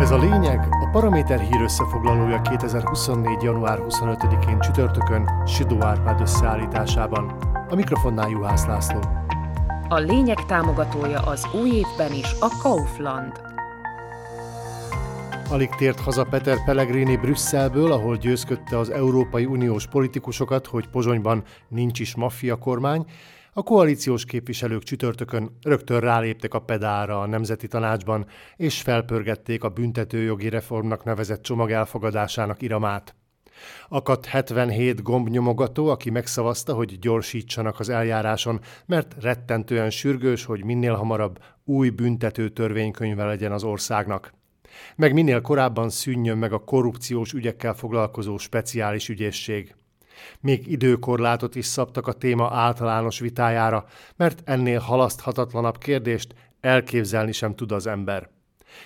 Ez a lényeg a Paraméter hír összefoglalója 2024. január 25-én csütörtökön Sidó Árpád összeállításában. A mikrofonnál Juhász László. A lényeg támogatója az új évben is a Kaufland. Alig tért haza Peter Pellegrini Brüsszelből, ahol győzködte az Európai Uniós politikusokat, hogy Pozsonyban nincs is maffia kormány, a koalíciós képviselők csütörtökön rögtön ráléptek a pedára a Nemzeti Tanácsban, és felpörgették a büntetőjogi reformnak nevezett csomag elfogadásának iramát. Akadt 77 gombnyomogató, aki megszavazta, hogy gyorsítsanak az eljáráson, mert rettentően sürgős, hogy minél hamarabb új büntető törvénykönyve legyen az országnak. Meg minél korábban szűnjön meg a korrupciós ügyekkel foglalkozó speciális ügyészség. Még időkorlátot is szabtak a téma általános vitájára, mert ennél halaszthatatlanabb kérdést elképzelni sem tud az ember.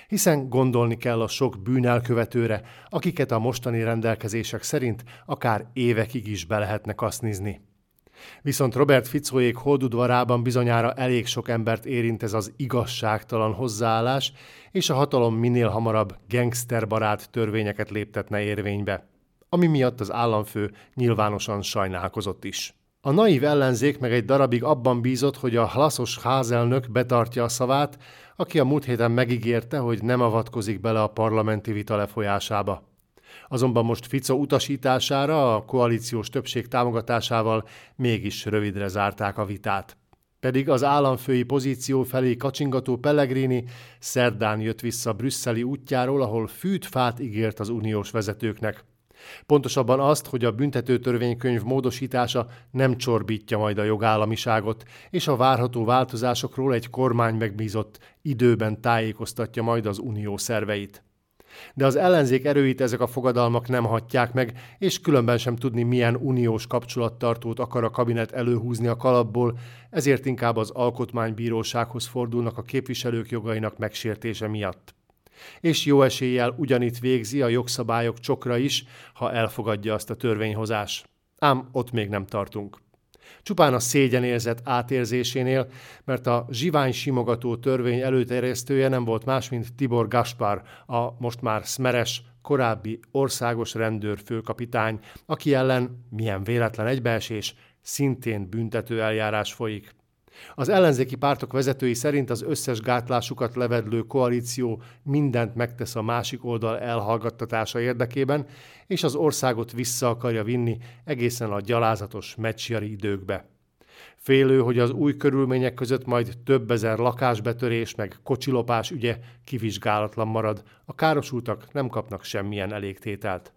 Hiszen gondolni kell a sok bűnelkövetőre, akiket a mostani rendelkezések szerint akár évekig is be lehetne kasznizni. Viszont Robert Ficóék holdudvarában bizonyára elég sok embert érint ez az igazságtalan hozzáállás, és a hatalom minél hamarabb gangsterbarát törvényeket léptetne érvénybe ami miatt az államfő nyilvánosan sajnálkozott is. A naív ellenzék meg egy darabig abban bízott, hogy a hlaszos házelnök betartja a szavát, aki a múlt héten megígérte, hogy nem avatkozik bele a parlamenti vita lefolyásába. Azonban most Fico utasítására a koalíciós többség támogatásával mégis rövidre zárták a vitát. Pedig az államfői pozíció felé kacsingató Pellegrini szerdán jött vissza brüsszeli útjáról, ahol fűt-fát ígért az uniós vezetőknek. Pontosabban azt, hogy a büntetőtörvénykönyv módosítása nem csorbítja majd a jogállamiságot, és a várható változásokról egy kormány megbízott időben tájékoztatja majd az unió szerveit. De az ellenzék erőit ezek a fogadalmak nem hatják meg, és különben sem tudni, milyen uniós kapcsolattartót akar a kabinet előhúzni a kalapból, ezért inkább az alkotmánybírósághoz fordulnak a képviselők jogainak megsértése miatt és jó eséllyel ugyanitt végzi a jogszabályok csokra is, ha elfogadja azt a törvényhozás. Ám ott még nem tartunk. Csupán a szégyenérzet átérzésénél, mert a zsivány simogató törvény előterjesztője nem volt más, mint Tibor Gaspar, a most már szmeres, korábbi országos rendőrfőkapitány, aki ellen milyen véletlen egybeesés, szintén büntető eljárás folyik. Az ellenzéki pártok vezetői szerint az összes gátlásukat levedlő koalíció mindent megtesz a másik oldal elhallgattatása érdekében, és az országot vissza akarja vinni egészen a gyalázatos meccsjari időkbe. Félő, hogy az új körülmények között majd több ezer lakásbetörés meg kocsilopás ügye kivizsgálatlan marad, a károsultak nem kapnak semmilyen elégtételt.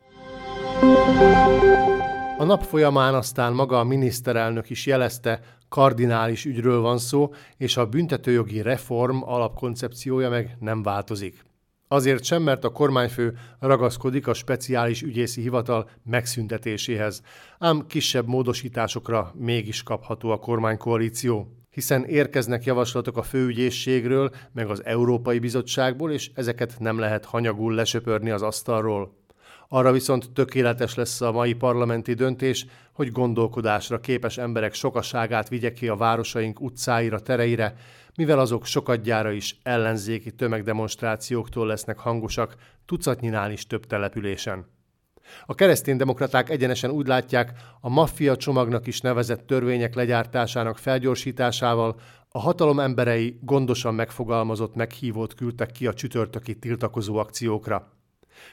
A nap folyamán aztán maga a miniszterelnök is jelezte, kardinális ügyről van szó, és a büntetőjogi reform alapkoncepciója meg nem változik. Azért sem, mert a kormányfő ragaszkodik a speciális ügyészi hivatal megszüntetéséhez, ám kisebb módosításokra mégis kapható a kormánykoalíció hiszen érkeznek javaslatok a főügyészségről, meg az Európai Bizottságból, és ezeket nem lehet hanyagul lesöpörni az asztalról. Arra viszont tökéletes lesz a mai parlamenti döntés, hogy gondolkodásra képes emberek sokaságát vigye ki a városaink utcáira, tereire, mivel azok sokadjára is ellenzéki tömegdemonstrációktól lesznek hangosak, tucatnyinál is több településen. A kereszténydemokraták egyenesen úgy látják, a maffia csomagnak is nevezett törvények legyártásának felgyorsításával a hatalom emberei gondosan megfogalmazott meghívót küldtek ki a csütörtöki tiltakozó akciókra.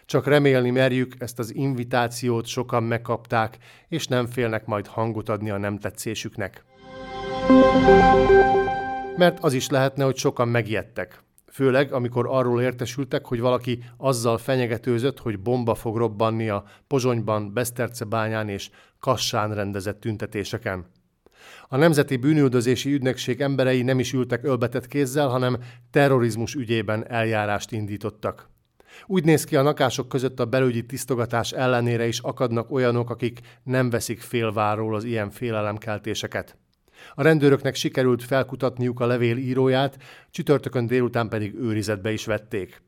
Csak remélni merjük, ezt az invitációt sokan megkapták, és nem félnek majd hangot adni a nem tetszésüknek. Mert az is lehetne, hogy sokan megijedtek. Főleg, amikor arról értesültek, hogy valaki azzal fenyegetőzött, hogy bomba fog robbanni a Pozsonyban, Besztercebányán és Kassán rendezett tüntetéseken. A Nemzeti Bűnüldözési Ügynökség emberei nem is ültek ölbetett kézzel, hanem terrorizmus ügyében eljárást indítottak. Úgy néz ki, a nakások között a belügyi tisztogatás ellenére is akadnak olyanok, akik nem veszik félváról az ilyen félelemkeltéseket. A rendőröknek sikerült felkutatniuk a levél íróját, csütörtökön délután pedig őrizetbe is vették.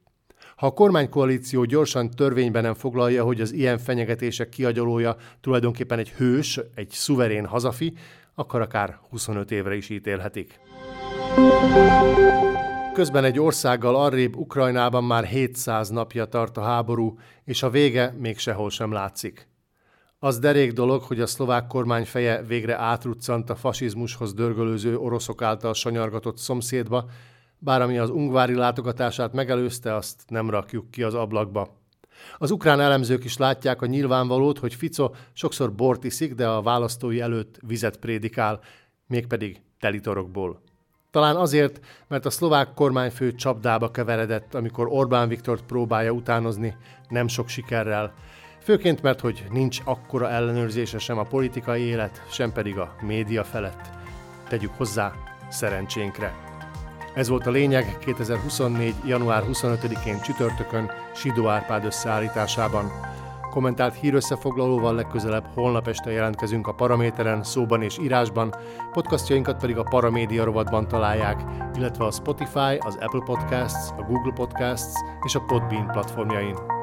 Ha a kormánykoalíció gyorsan törvényben nem foglalja, hogy az ilyen fenyegetések kiagyolója tulajdonképpen egy hős, egy szuverén hazafi, akkor akár 25 évre is ítélhetik. Közben egy országgal arrébb Ukrajnában már 700 napja tart a háború, és a vége még sehol sem látszik. Az derék dolog, hogy a szlovák kormány feje végre átruccant a fasizmushoz dörgölőző oroszok által sanyargatott szomszédba, bár ami az ungvári látogatását megelőzte, azt nem rakjuk ki az ablakba. Az ukrán elemzők is látják a nyilvánvalót, hogy Fico sokszor bort iszik, de a választói előtt vizet prédikál, mégpedig telitorokból. Talán azért, mert a szlovák kormányfő csapdába keveredett, amikor Orbán Viktort próbálja utánozni, nem sok sikerrel. Főként mert, hogy nincs akkora ellenőrzése sem a politikai élet, sem pedig a média felett. Tegyük hozzá, szerencsénkre. Ez volt a lényeg 2024. január 25-én csütörtökön Sidó Árpád összeállításában. Kommentált hírösszefoglalóval legközelebb holnap este jelentkezünk a Paraméteren, szóban és írásban, podcastjainkat pedig a Paramédia rovatban találják, illetve a Spotify, az Apple Podcasts, a Google Podcasts és a Podbean platformjain.